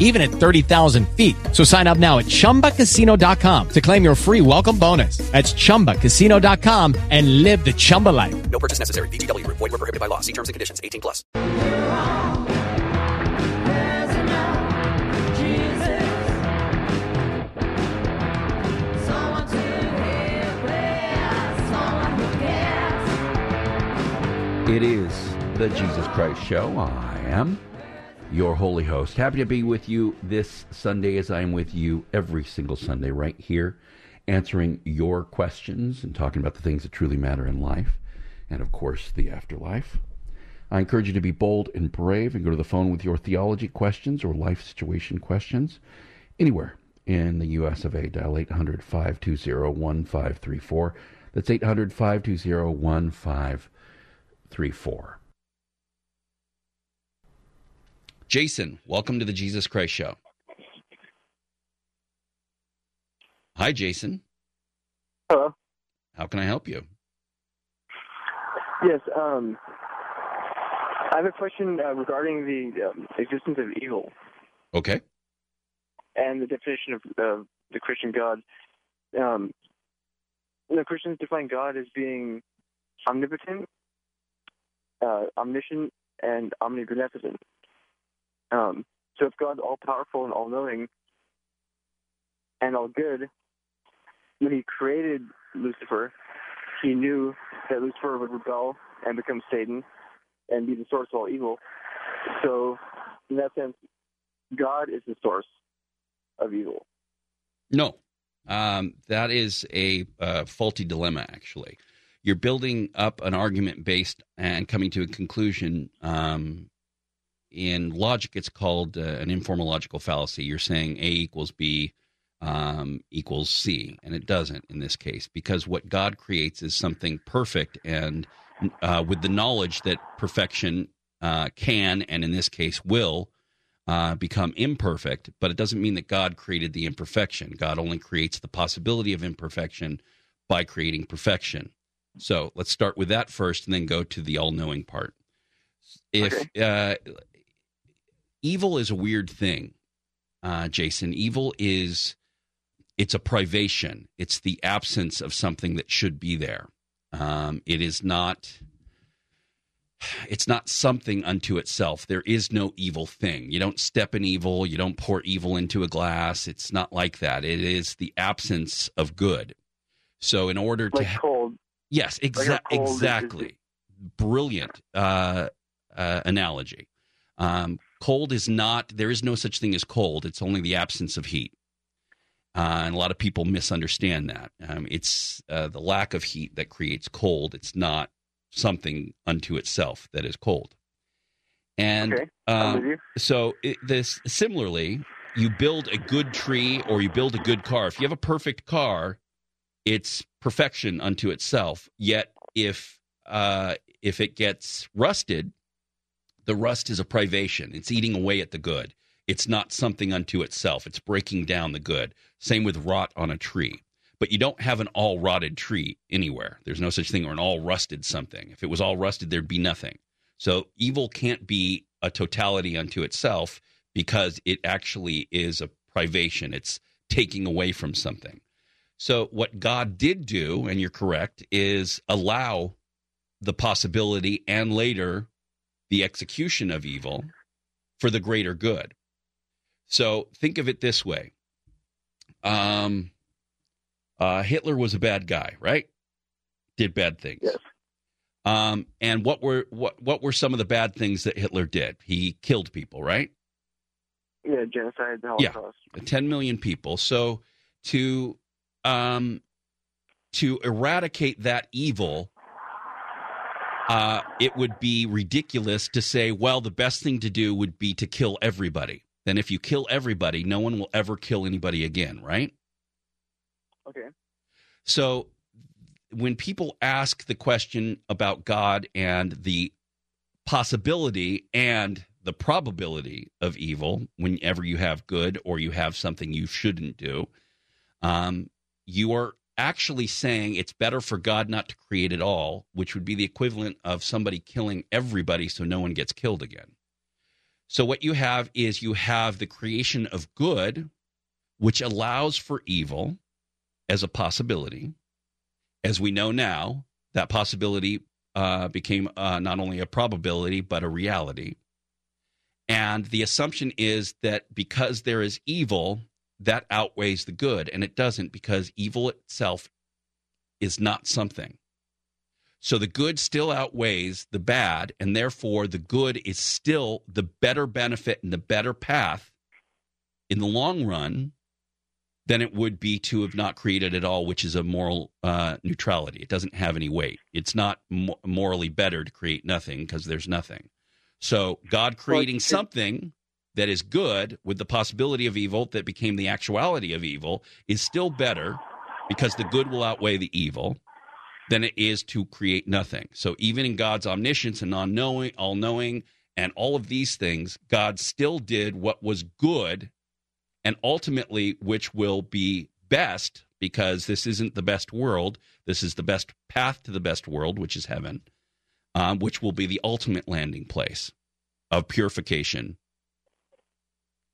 even at 30,000 feet. So sign up now at chumbacasino.com to claim your free welcome bonus. That's chumbacasino.com and live the Chumba life. No purchase necessary. VGW Group. Void were prohibited by law. See terms and conditions. 18 plus. It is the Jesus Christ Show. I am your holy host. Happy to be with you this Sunday as I am with you every single Sunday right here, answering your questions and talking about the things that truly matter in life and, of course, the afterlife. I encourage you to be bold and brave and go to the phone with your theology questions or life situation questions anywhere in the US of A. Dial 800 520 1534. That's 800 520 1534. Jason, welcome to the Jesus Christ Show. Hi, Jason. Hello. How can I help you? Yes. Um, I have a question uh, regarding the um, existence of evil Okay. and the definition of uh, the Christian God. Um, know, Christians define God as being omnipotent, uh, omniscient, and omnibeneficent. Um, so if God's all powerful and all knowing and all good, when he created Lucifer, he knew that Lucifer would rebel and become Satan and be the source of all evil. So, in that sense, God is the source of evil. No, um, that is a uh, faulty dilemma, actually. You're building up an argument based and coming to a conclusion. Um, in logic, it's called uh, an informal logical fallacy. You're saying A equals B um, equals C, and it doesn't in this case because what God creates is something perfect and uh, with the knowledge that perfection uh, can, and in this case will, uh, become imperfect, but it doesn't mean that God created the imperfection. God only creates the possibility of imperfection by creating perfection. So let's start with that first and then go to the all knowing part. If uh, evil is a weird thing, uh, Jason, evil is it's a privation, it's the absence of something that should be there. Um, it is not it's not something unto itself. There is no evil thing. You don't step in evil, you don't pour evil into a glass. It's not like that. It is the absence of good. So in order to Like ha- cold. Yes, Like exa- is- exactly. Brilliant uh, uh, analogy. Um, cold is not, there is no such thing as cold. It's only the absence of heat. Uh, and a lot of people misunderstand that. Um, it's uh, the lack of heat that creates cold. It's not something unto itself that is cold. And Okay, um, so it, this similarly, you build a good tree or you build a good car. If you have a perfect car, it's perfection unto itself. Yet if uh, if it gets rusted, the rust is a privation. It's eating away at the good. It's not something unto itself. It's breaking down the good. Same with rot on a tree. But you don't have an all rotted tree anywhere. There's no such thing or an all rusted something. If it was all rusted, there'd be nothing. So evil can't be a totality unto itself because it actually is a privation. It's taking away from something. So what God did do, and you're correct, is allow the possibility and later the execution of evil for the greater good. So think of it this way. Um, uh, Hitler was a bad guy, right? Did bad things. Yes. Um, and what were what what were some of the bad things that Hitler did? He killed people, right? Yeah, genocide, the Yeah. 10 million people. So to um to eradicate that evil uh it would be ridiculous to say well the best thing to do would be to kill everybody. Then if you kill everybody, no one will ever kill anybody again, right? Okay. So when people ask the question about God and the possibility and the probability of evil whenever you have good or you have something you shouldn't do. Um, you are actually saying it's better for God not to create at all, which would be the equivalent of somebody killing everybody so no one gets killed again. So, what you have is you have the creation of good, which allows for evil as a possibility. As we know now, that possibility uh, became uh, not only a probability, but a reality. And the assumption is that because there is evil, that outweighs the good. And it doesn't because evil itself is not something. So the good still outweighs the bad, and therefore the good is still the better benefit and the better path in the long run than it would be to have not created at all, which is a moral uh, neutrality. It doesn't have any weight. It's not mo- morally better to create nothing because there's nothing. So God creating well, something that is good with the possibility of evil that became the actuality of evil is still better because the good will outweigh the evil than it is to create nothing. So even in God's omniscience and all-knowing, all-knowing and all of these things, God still did what was good and ultimately which will be best because this isn't the best world. This is the best path to the best world, which is heaven, um, which will be the ultimate landing place of purification.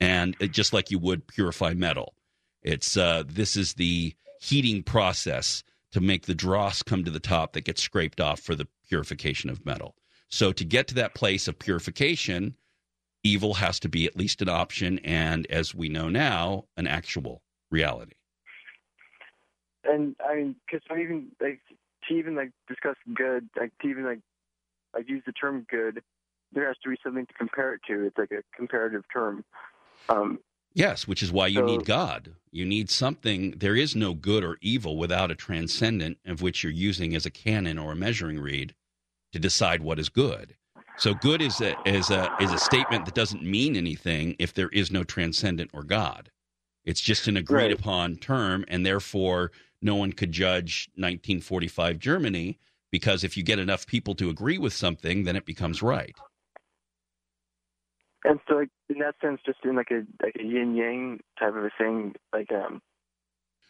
And just like you would purify metal, it's uh, this is the heating process to make the dross come to the top that gets scraped off for the purification of metal. So to get to that place of purification, evil has to be at least an option and as we know now an actual reality. And i mean because even like to even like discuss good like to even like like use the term good there has to be something to compare it to. It's like a comparative term um yes which is why you so, need god you need something there is no good or evil without a transcendent of which you're using as a canon or a measuring reed to decide what is good so good is a, is a is a statement that doesn't mean anything if there is no transcendent or God. It's just an agreed right. upon term, and therefore no one could judge 1945 Germany because if you get enough people to agree with something, then it becomes right. And so, like, in that sense, just in like a like a yin yang type of a thing, like um.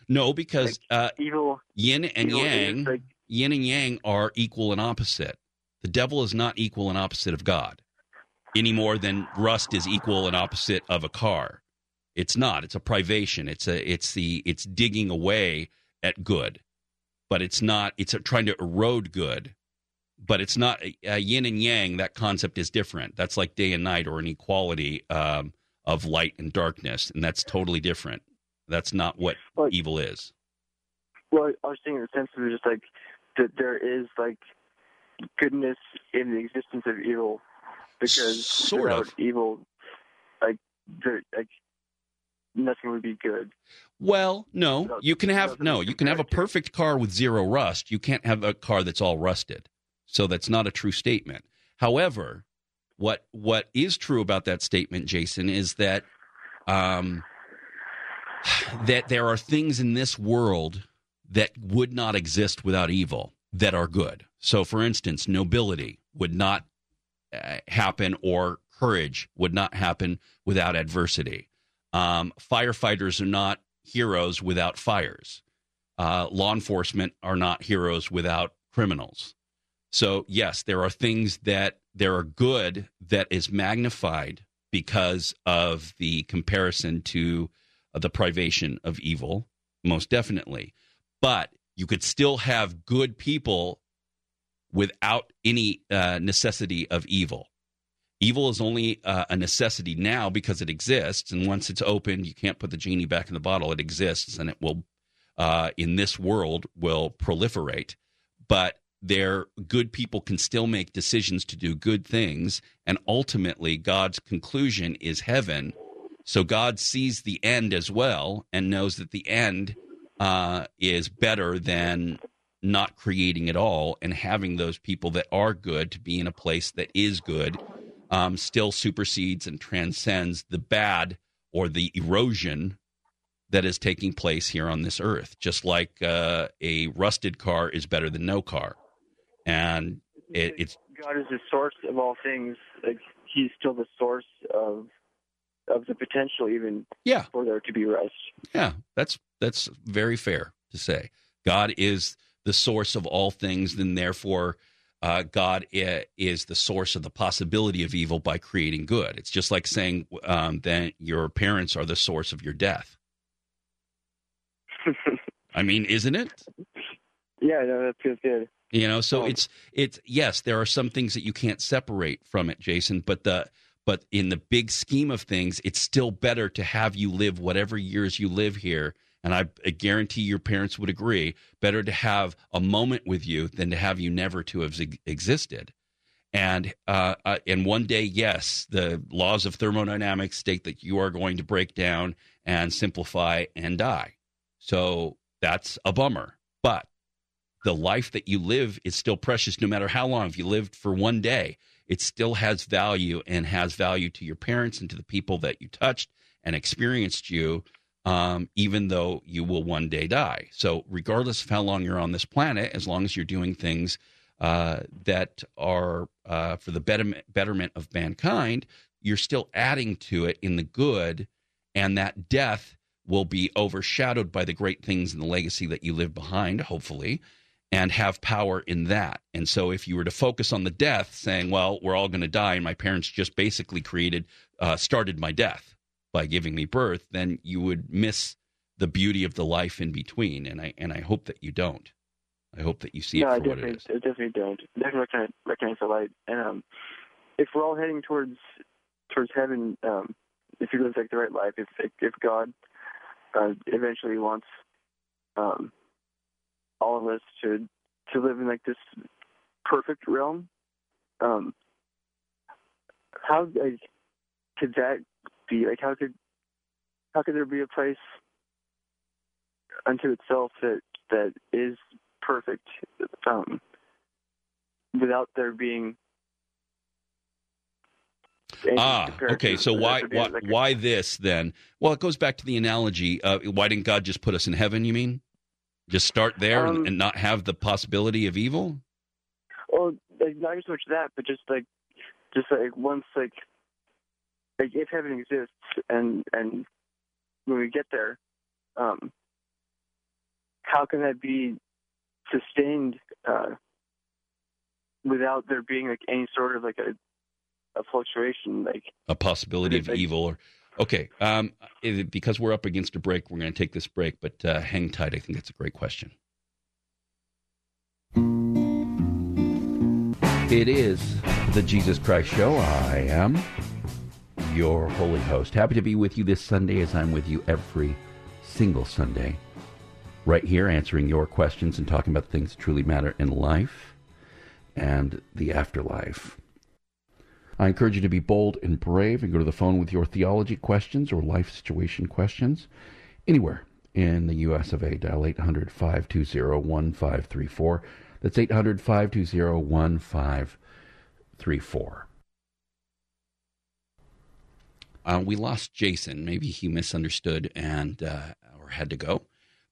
No, because like uh, evil yin and evil yang, like, yin and yang are equal and opposite. The devil is not equal and opposite of God any more than rust is equal and opposite of a car. It's not. It's a privation. It's a it's the it's digging away at good, but it's not. It's trying to erode good, but it's not uh, yin and yang. That concept is different. That's like day and night or an equality um, of light and darkness, and that's totally different. That's not what well, evil is. Well, I was saying in the sense of just like that there is like goodness in the existence of evil because sort without of evil, like there, like nothing would be good. Well, no, you can have no, you can have a perfect car with zero rust. You can't have a car that's all rusted. So that's not a true statement. However, what what is true about that statement, Jason, is that um, that there are things in this world that would not exist without evil that are good. So, for instance, nobility would not uh, happen or courage would not happen without adversity. Um, firefighters are not heroes without fires. Uh, law enforcement are not heroes without criminals. So, yes, there are things that there are good that is magnified because of the comparison to uh, the privation of evil, most definitely. But you could still have good people without any uh, necessity of evil. Evil is only uh, a necessity now because it exists, and once it's opened, you can't put the genie back in the bottle. It exists, and it will, uh, in this world, will proliferate. But there, good people can still make decisions to do good things, and ultimately, God's conclusion is heaven. So God sees the end as well, and knows that the end uh, is better than not creating at all and having those people that are good to be in a place that is good um, still supersedes and transcends the bad or the erosion that is taking place here on this earth. Just like uh, a rusted car is better than no car, and it, it's God is the source of all things, like He's still the source of of the potential, even Yeah. for there to be rest. Yeah, that's that's very fair to say. God is the source of all things, and therefore, uh, God is the source of the possibility of evil by creating good. It's just like saying um, that your parents are the source of your death. I mean, isn't it? yeah, no, that feels good. You know, so Oh. it's it's yes, there are some things that you can't separate from it, Jason, but the but in the big scheme of things, it's still better to have you live whatever years you live here. And I, I guarantee your parents would agree. Better to have a moment with you than to have you never to have ex- existed. And uh, uh, and one day, yes, the laws of thermodynamics state that you are going to break down and simplify and die. So that's a bummer. But the life that you live is still precious no matter how long. If you lived for one day, it still has value and has value to your parents and to the people that you touched and experienced you, um, even though you will one day die. So, regardless of how long you're on this planet, as long as you're doing things uh, that are uh, for the betterment, betterment of mankind, you're still adding to it in the good, and that death will be overshadowed by the great things and the legacy that you live behind, hopefully and have power in that. And so, if you were to focus on the death, saying, "Well, we're all going to die," and my parents just basically created, uh, started my death by giving me birth, then you would miss the beauty of the life in between. And I and I hope that you don't. I hope that you see no, it I for what definitely, it is. I definitely don't. Definitely recognize, recognize the light. And um, if we're all heading towards towards heaven, um, if you live like the right life, if if, if God uh, eventually wants um, all of us to to live in like this perfect realm, um, how like, could that be? Like, how could how could there be a place unto itself that that is perfect um, without there being Ah, okay. So why why like, why this then? Well, it goes back to the analogy. Uh, why didn't God just put us in heaven? You mean just start there and, Um, and not have the possibility of evil? Well, like not so much that, but just like, just like once like, like if heaven exists and and when we get there, um, how can that be sustained uh, without there being like any sort of like a a fluctuation? Like, a possibility of Like- evil or okay um it- because we're up against a break we're going to take this break but uh, hang tight i think that's a great question. It is the jesus christ show. I am your holy host. Happy to be with you this sunday as i'm with you every single sunday right here answering your questions and talking about things that truly matter in life and the afterlife I encourage you to be bold and brave and go to the phone with your theology questions or life situation questions anywhere in the US of A. Dial 800 520 1534. That's 800 520 1534. Uh, we lost Jason. Maybe he misunderstood and uh, or had to go.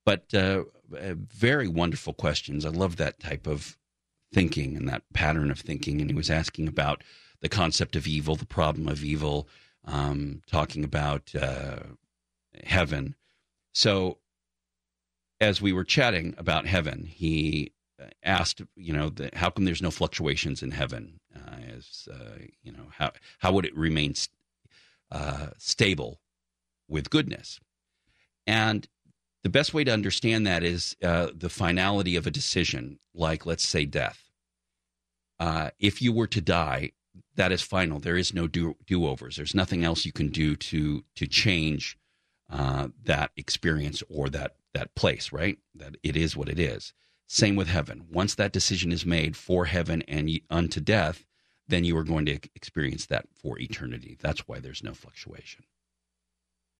But uh, uh, very wonderful questions. I love that type of thinking and that pattern of thinking. And he was asking about the concept of evil, the problem of evil, um, talking about uh, heaven. So, as we were chatting about heaven, he asked, you know, the, how come there's no fluctuations in heaven? Uh, as uh, you know, how how would it remain uh, stable with goodness? And the best way to understand that is uh, the finality of a decision, like let's say death. Uh, if you were to die, that is final. There is no do overs. There's nothing else you can do to to change uh, that experience or that that place. Right? That it is what it is. Same with heaven. Once that decision is made for heaven and unto death, then you are going to experience that for eternity. That's why there's no fluctuation.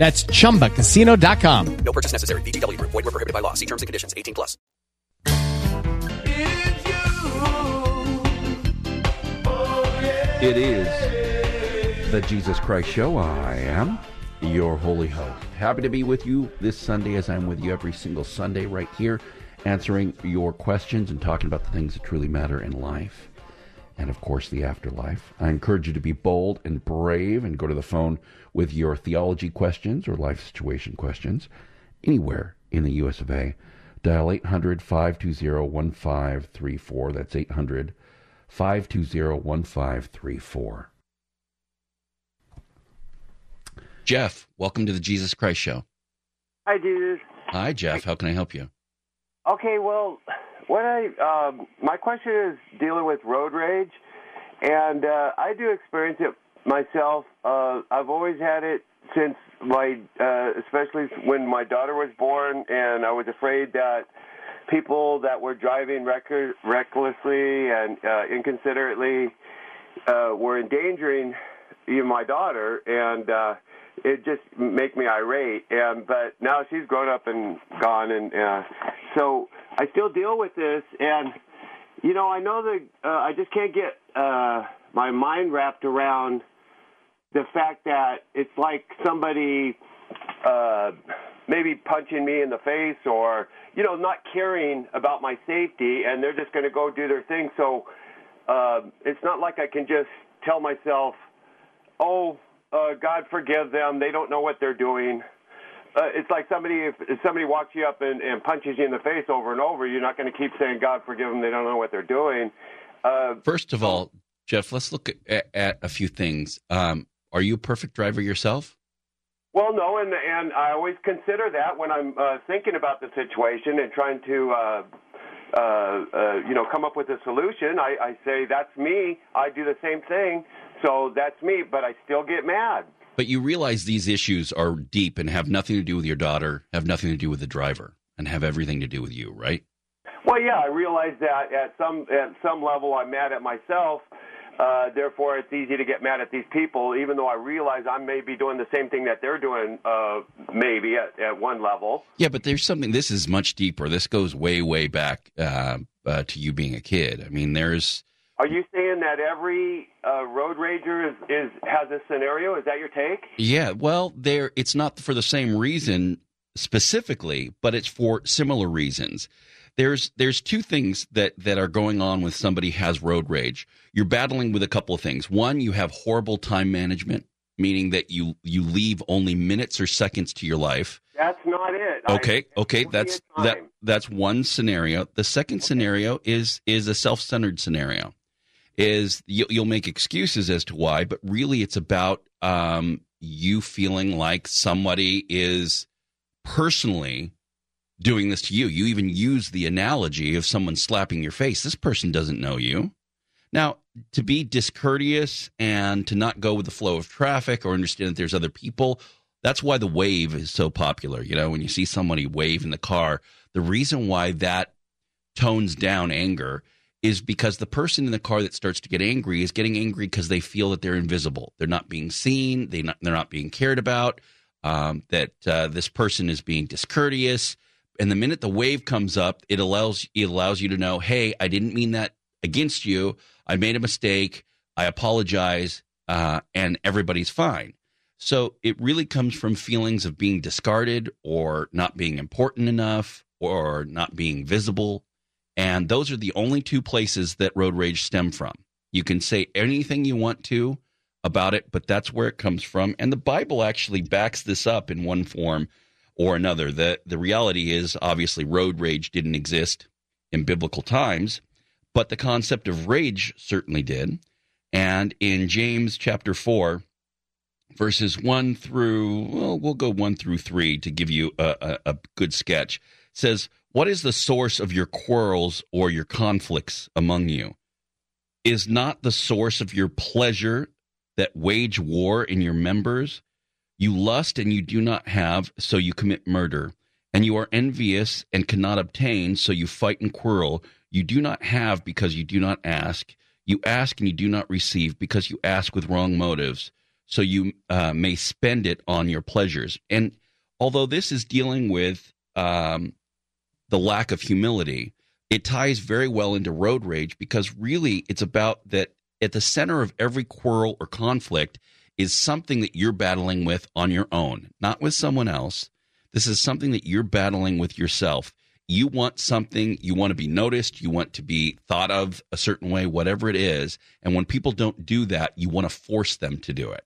That's chumbacasino.com. No purchase necessary. VGW Group. Void were prohibited by law. See terms and conditions. 18 plus. It is the Jesus Christ Show. I am your holy host. Happy to be with you this Sunday as I'm with you every single Sunday right here, answering your questions and talking about the things that truly matter in life and, of course, the afterlife. I encourage you to be bold and brave and go to the phone with your theology questions or life situation questions anywhere in the US of A. Dial 800 520 1534. That's 800 520 1534. Jeff, welcome to the Jesus Christ Show. Hi, dude. Hi, Jeff. How can I help you? Okay, well, what I um, my question is dealing with road rage, and uh, I do experience it myself. Uh, I've always had it since my, uh, especially when my daughter was born, and I was afraid that people that were driving record, recklessly and uh, inconsiderately uh, were endangering even my daughter, and uh, it just make me irate. And but now she's grown up and gone, and uh, so I still deal with this. And you know, I know that uh, I just can't get uh, my mind wrapped around the fact that it's like somebody uh, maybe punching me in the face or you know not caring about my safety, and they're just going to go do their thing. So uh, it's not like I can just tell myself, "Oh, uh, God forgive them. They don't know what they're doing." Uh, it's like somebody if, if somebody walks you up and, and punches you in the face over and over, you're not going to keep saying, "God forgive them. They don't know what they're doing." Uh, First of all, Jeff, let's look at, at a few things. Um, are you a perfect driver yourself? Well, no, and and I always consider that when I'm uh, thinking about the situation and trying to, uh, uh, uh, you know, come up with a solution. I, I say that's me. I do the same thing, so that's me. But I still get mad. But you realize these issues are deep and have nothing to do with your daughter, have nothing to do with the driver, and have everything to do with you, right? Well, yeah, I realize that at some at some level I'm mad at myself. Uh, therefore, it's easy to get mad at these people, even though I realize I may be doing the same thing that they're doing, uh, maybe at, at one level. Yeah, but there's something. This is much deeper. This goes way, way back uh, uh, to you being a kid. I mean, there's. Are you saying that every uh, road rager is, is has this scenario? Is that your take? Yeah, well, there. It's not for the same reason specifically, but it's for similar reasons. There's there's two things that that are going on with somebody has road rage. You're battling with a couple of things. One, you have horrible time management, meaning that you you leave only minutes or seconds to your life. That's not it. Okay, I, okay, that's that that's one scenario. The second scenario is is a self-centered scenario. Is you, you'll make excuses as to why, but really it's about um, you feeling like somebody is personally doing this to you. You even use the analogy of someone slapping your face. This person doesn't know you. Now, to be discourteous and to not go with the flow of traffic or understand that there's other people, that's why the wave is so popular. You know, when you see somebody wave in the car, the reason why that tones down anger is because the person in the car that starts to get angry is getting angry because they feel that they're invisible. They're not being seen. They not, they're not being cared about. Um, that uh, this person is being discourteous. And the minute the wave comes up, it allows it allows you to know, hey, I didn't mean that against you. I made a mistake. I apologize, uh, and everybody's fine. So it really comes from feelings of being discarded or not being important enough or not being visible. And those are the only two places that road rage stem from. You can say anything you want to about it, but that's where it comes from. And the Bible actually backs this up in one form or another. The the reality is obviously road rage didn't exist in biblical times, but the concept of rage certainly did. And in James chapter 4, verses 1 through, well, we'll go 1 through 3 to give you a, a, a good sketch, says, What is the source of your quarrels or your conflicts among you? Is not the source of your pleasure that wage war in your members? You lust and you do not have, so you commit murder. And you are envious and cannot obtain, so you fight and quarrel. You do not have because you do not ask. You ask and you do not receive because you ask with wrong motives, so you uh, may spend it on your pleasures. And although this is dealing with um, the lack of humility, it ties very well into road rage because really it's about that at the center of every quarrel or conflict is something that you're battling with on your own, not with someone else. This is something that you're battling with yourself. You want something, you want to be noticed, you want to be thought of a certain way, whatever it is. And when people don't do that, you want to force them to do it.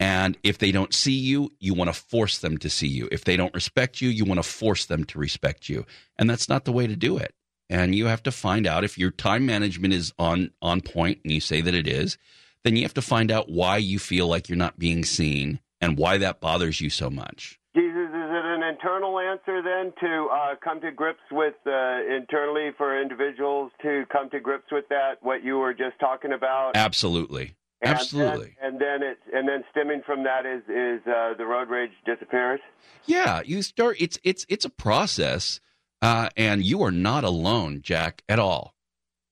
And if they don't see you, you want to force them to see you. If they don't respect you, you want to force them to respect you. And that's not the way to do it. And you have to find out if your time management is on on point and you say that it is, then you have to find out why you feel like you're not being seen and why that bothers you so much. Jesus, is it an internal answer then to uh, come to grips with uh, internally for individuals to come to grips with that? What you were just talking about. Absolutely. And Absolutely. Then, and then it's and then stemming from that is is uh, the road rage disappears. Yeah, you start. It's it's it's a process, uh, and you are not alone, Jack, at all,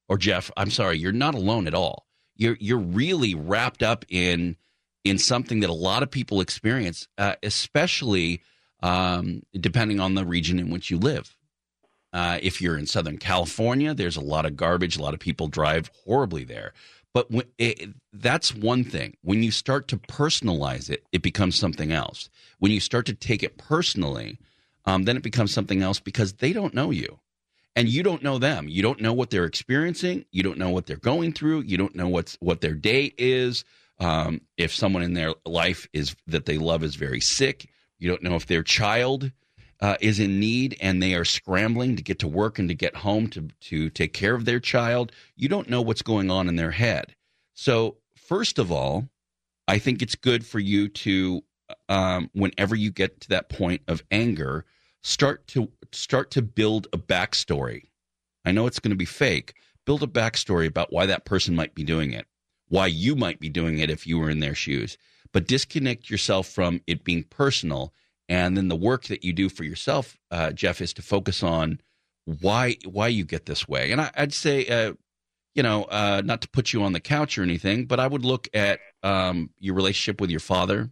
or Jeff. I'm sorry, you're not alone at all you're you're really wrapped up in in something that a lot of people experience, uh, especially um, depending on the region in which you live. Uh, if you're in Southern California, there's a lot of garbage. A lot of people drive horribly there. But when, it, that's one thing. When you start to personalize it, it becomes something else. When you start to take it personally, um, then it becomes something else because they don't know you and you don't know them. You don't know what they're experiencing. You don't know what they're going through. You don't know what's what their day is. Um, if someone in their life is that they love is very sick, you don't know if their child uh, is in need and they are scrambling to get to work and to get home to to take care of their child. You don't know what's going on in their head. So first of all, I think it's good for you to um, whenever you get to that point of anger start to start to build a backstory. I know it's going to be fake. Build a backstory about why that person might be doing it, why you might be doing it if you were in their shoes. But disconnect yourself from it being personal, and then the work that you do for yourself, uh, Jeff, is to focus on why why you get this way. And I, would say, uh, you know, uh, not to put you on the couch or anything, but I would look at um, your relationship with your father,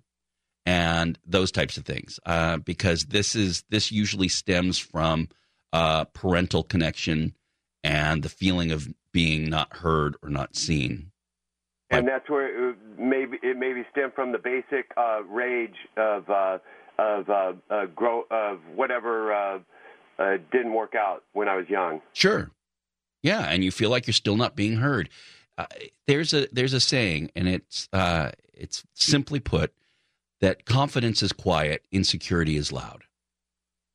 and those types of things uh, because this is this usually stems from uh, parental connection and the feeling of being not heard or not seen and that's where it maybe it maybe stem from the basic uh, rage of of uh, uh, grow of whatever uh, uh, didn't work out when I was young. Sure, yeah, and you feel like you're still not being heard. Uh, there's a there's a saying, and it's uh, it's simply put, that confidence is quiet, insecurity is loud.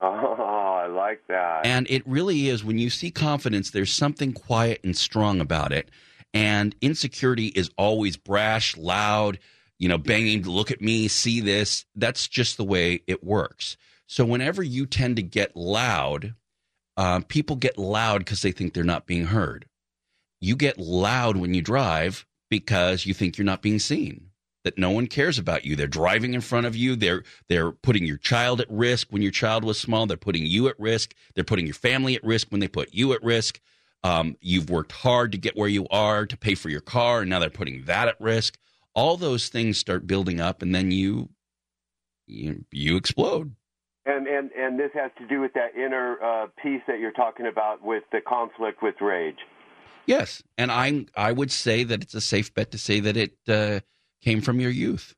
Oh, I like that. And it really is when you see confidence, there's something quiet and strong about it. And insecurity is always brash, loud, you know, banging, look at me, see this. That's just the way it works. So whenever you tend to get loud, uh, people get loud because they think they're not being heard. You get loud when you drive because you think you're not being seen that no one cares about you. They're driving in front of you. They're they're putting your child at risk when your child was small. They're putting you at risk. They're putting your family at risk when they put you at risk. Um, you've worked hard to get where you are to pay for your car, and now they're putting that at risk. All those things start building up, and then you you, you explode. And and and this has to do with that inner uh, piece that you're talking about with the conflict with rage. Yes, and I I would say that it's a safe bet to say that it. Uh, came from your youth,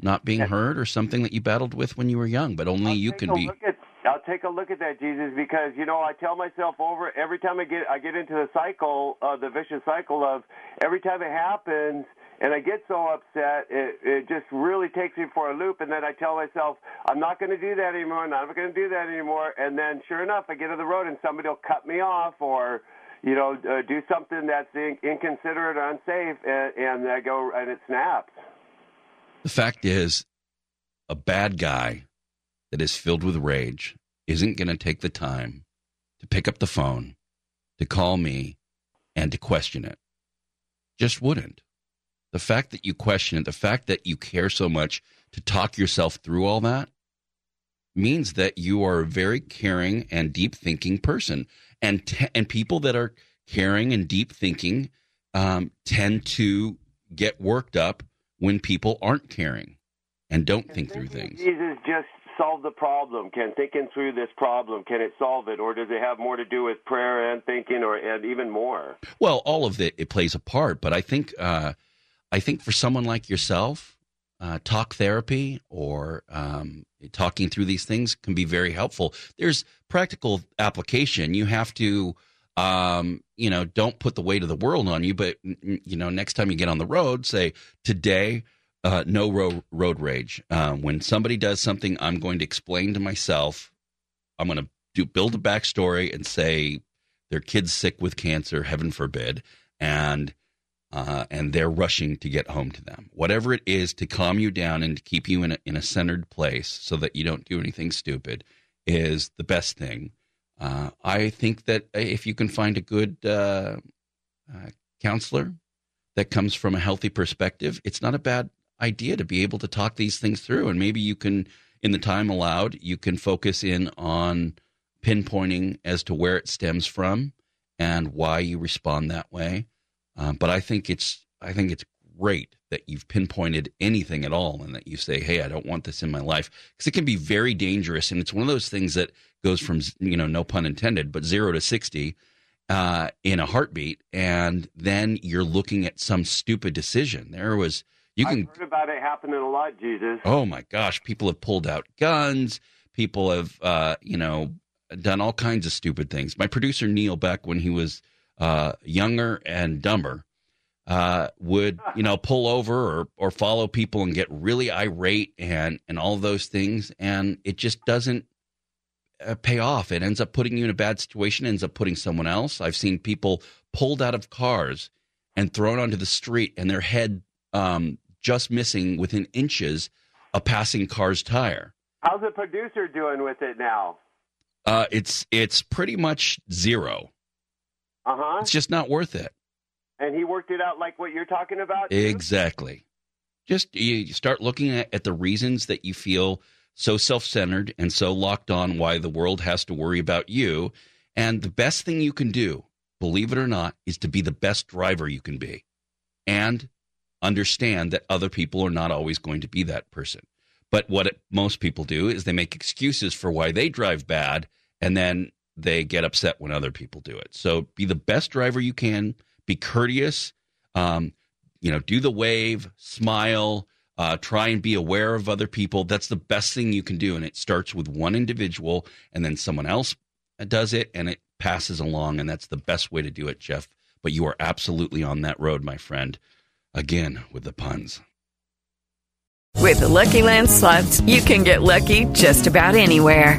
not being heard or something that you battled with when you were young, but only I'll you can be. At, I'll take a look at that, Jesus, because you know I tell myself over every time I get I get into the cycle, uh, the vicious cycle of every time it happens, and I get so upset, it, it just really takes me for a loop. And then I tell myself, I'm not going to do that anymore. I'm not going to do that anymore. And then, sure enough, I get on the road and somebody will cut me off or you know, uh, do something that's in, inconsiderate or unsafe, and, and I go and it snaps. The fact is, a bad guy that is filled with rage isn't going to take the time to pick up the phone, to call me, and to question it. Just wouldn't. The fact that you question it, the fact that you care so much to talk yourself through all that, means that you are a very caring and deep thinking person and te- and people that are caring and deep thinking um, tend to get worked up when people aren't caring and don't think through things. Jesus just solve the problem? Can thinking through this problem can it solve it, or does it have more to do with prayer and thinking, or and even more? Well, all of it it plays a part, but I think uh, I think for someone like yourself, uh, talk therapy or um, talking through these things can be very helpful. There's practical application. You have to. Um, you know, don't put the weight of the world on you, but you know, next time you get on the road, say today uh, no road, road rage. Um, when somebody does something, I'm going to explain to myself. I'm going to do build a backstory and say their kid's sick with cancer, heaven forbid, and uh, and they're rushing to get home to them. Whatever it is to calm you down and to keep you in a, in a centered place so that you don't do anything stupid is the best thing. Uh, I think that if you can find a good uh, uh counselor that comes from a healthy perspective, it's not a bad idea to be able to talk these things through. And maybe you can, in the time allowed, you can focus in on pinpointing as to where it stems from and why you respond that way. Um, but I think it's I think it's great that you've pinpointed anything at all and that you say, "Hey, I don't want this in my life," because it can be very dangerous. And it's one of those things that goes from you know, no pun intended, but zero to sixty uh, in a heartbeat, and then you're looking at some stupid decision. There was you can I've heard about it happening a lot, Jesus. Oh my gosh, people have pulled out guns. People have, uh, you know, done all kinds of stupid things. My producer Neil Beck, when he was uh, younger and dumber, uh, would you know pull over or or follow people and get really irate and and all those things, and it just doesn't uh, pay off. It ends up putting you in a bad situation. Ends up putting someone else. I've seen people pulled out of cars and thrown onto the street, and their head um, just missing within inches a passing car's tire. How's the producer doing with it now? Uh, it's it's pretty much zero. Uh huh. It's just not worth it. And he worked it out like what you're talking about. Too? Exactly. Just you start looking at, at the reasons that you feel so self-centered and so locked on why the world has to worry about you. And the best thing you can do, believe it or not, is to be the best driver you can be. And understand that other people are not always going to be that person. But what it, most people do is they make excuses for why they drive bad and then they get upset when other people do it. So be the best driver you can, be courteous, um, you know, do the wave, smile, uh, try and be aware of other people. That's the best thing you can do. And it starts with one individual and then someone else does it and it passes along. And that's the best way to do it, Jeff. But you are absolutely on that road, my friend. Again with the puns. With the Lucky Land slots, you can get lucky just about anywhere.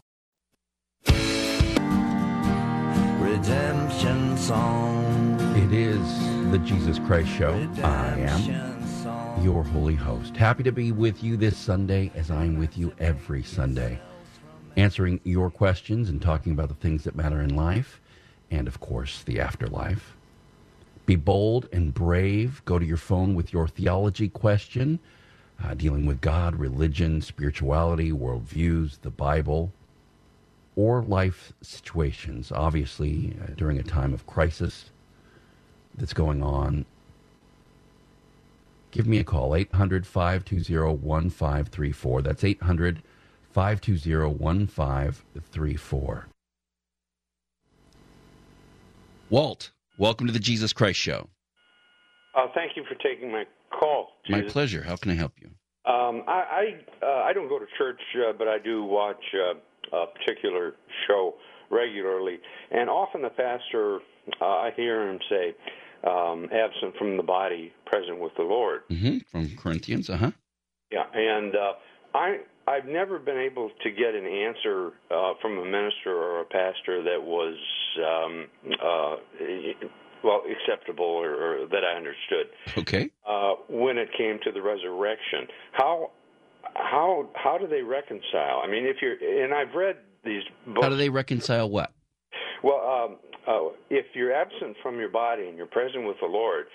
Song. It is the Jesus Christ Show. I am your holy host. Happy to be with you this Sunday as I'm with you every Sunday. Answering your questions and talking about the things that matter in life and, of course, the afterlife. Be bold and brave. Go to your phone with your theology question, uh, dealing with God, religion, spirituality, worldviews, the Bible, or life situations. Obviously, uh, during a time of crisis that's going on, give me a call 800 520 1534. That's 800 520 1534. Walt. Welcome to the Jesus Christ Show. Uh, thank you for taking my call. Jesus. My pleasure. How can I help you? Um, I I, uh, I don't go to church, uh, but I do watch uh, a particular show regularly, and often the pastor uh, I hear him say, um, "Absent from the body, present with the Lord." Mm-hmm. From Corinthians, uh huh. Yeah, and uh, I I've never been able to get an answer uh, from a minister or a pastor that was um, uh, well acceptable or, or that I understood. Okay. Uh, when it came to the resurrection. How how how do they reconcile? I mean, if you're and I've read these books. How do they reconcile what? Well, um, uh, if you're absent from your body and you're present with the Lord,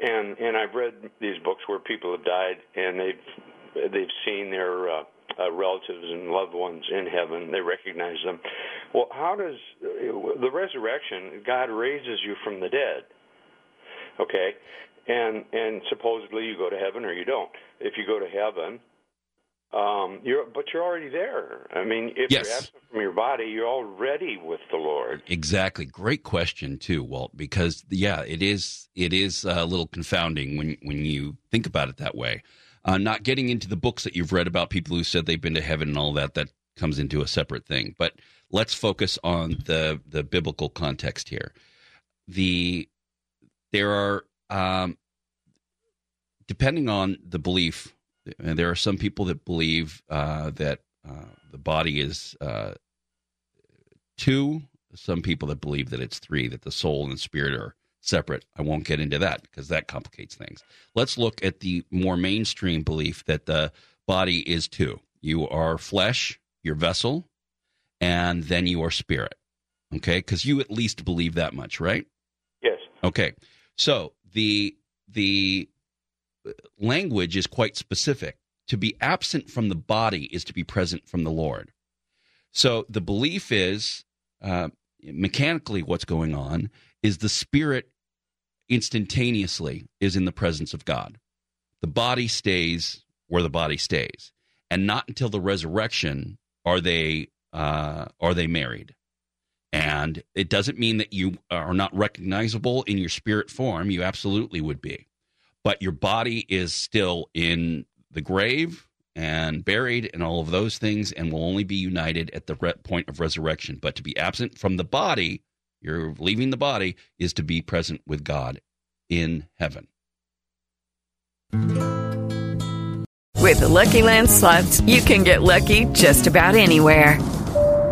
and and I've read these books where people have died and they've they've seen their uh, uh, relatives and loved ones in heaven. They recognize them. Well, how does uh, the resurrection? God raises you from the dead. Okay, and and supposedly you go to heaven or you don't. If you go to heaven, um, you're but you're already there. I mean, if Yes. you're absent from your body, you're already with the Lord. Exactly. Great question too, Walt. Because yeah, it is it is a little confounding when when you think about it that way. Uh, not getting into the books that you've read about people who said they've been to heaven and all that. That comes into a separate thing. But let's focus on the the biblical context here. The there are um, depending on the belief. And there are some people that believe uh, that uh, the body is uh, two. Some people that believe that it's three, that the soul and spirit are separate. I won't get into that because that complicates things. Let's look at the more mainstream belief that the body is two. You are flesh, your vessel, and then you are spirit. Okay, because you at least believe that much, right? Yes. Okay. So the the language is quite specific. To be absent from the body is to be present from the Lord. So the belief is uh, mechanically what's going on is the spirit instantaneously is in the presence of God. The body stays where the body stays, and not until the resurrection are they uh, are they married. And it doesn't mean that you are not recognizable in your spirit form. You absolutely would be. But your body is still in the grave and buried and all of those things and will only be united at the re- point of resurrection. But to be absent from the body, you're leaving the body, is to be present with God in heaven. With the Lucky Land slots, you can get lucky just about anywhere.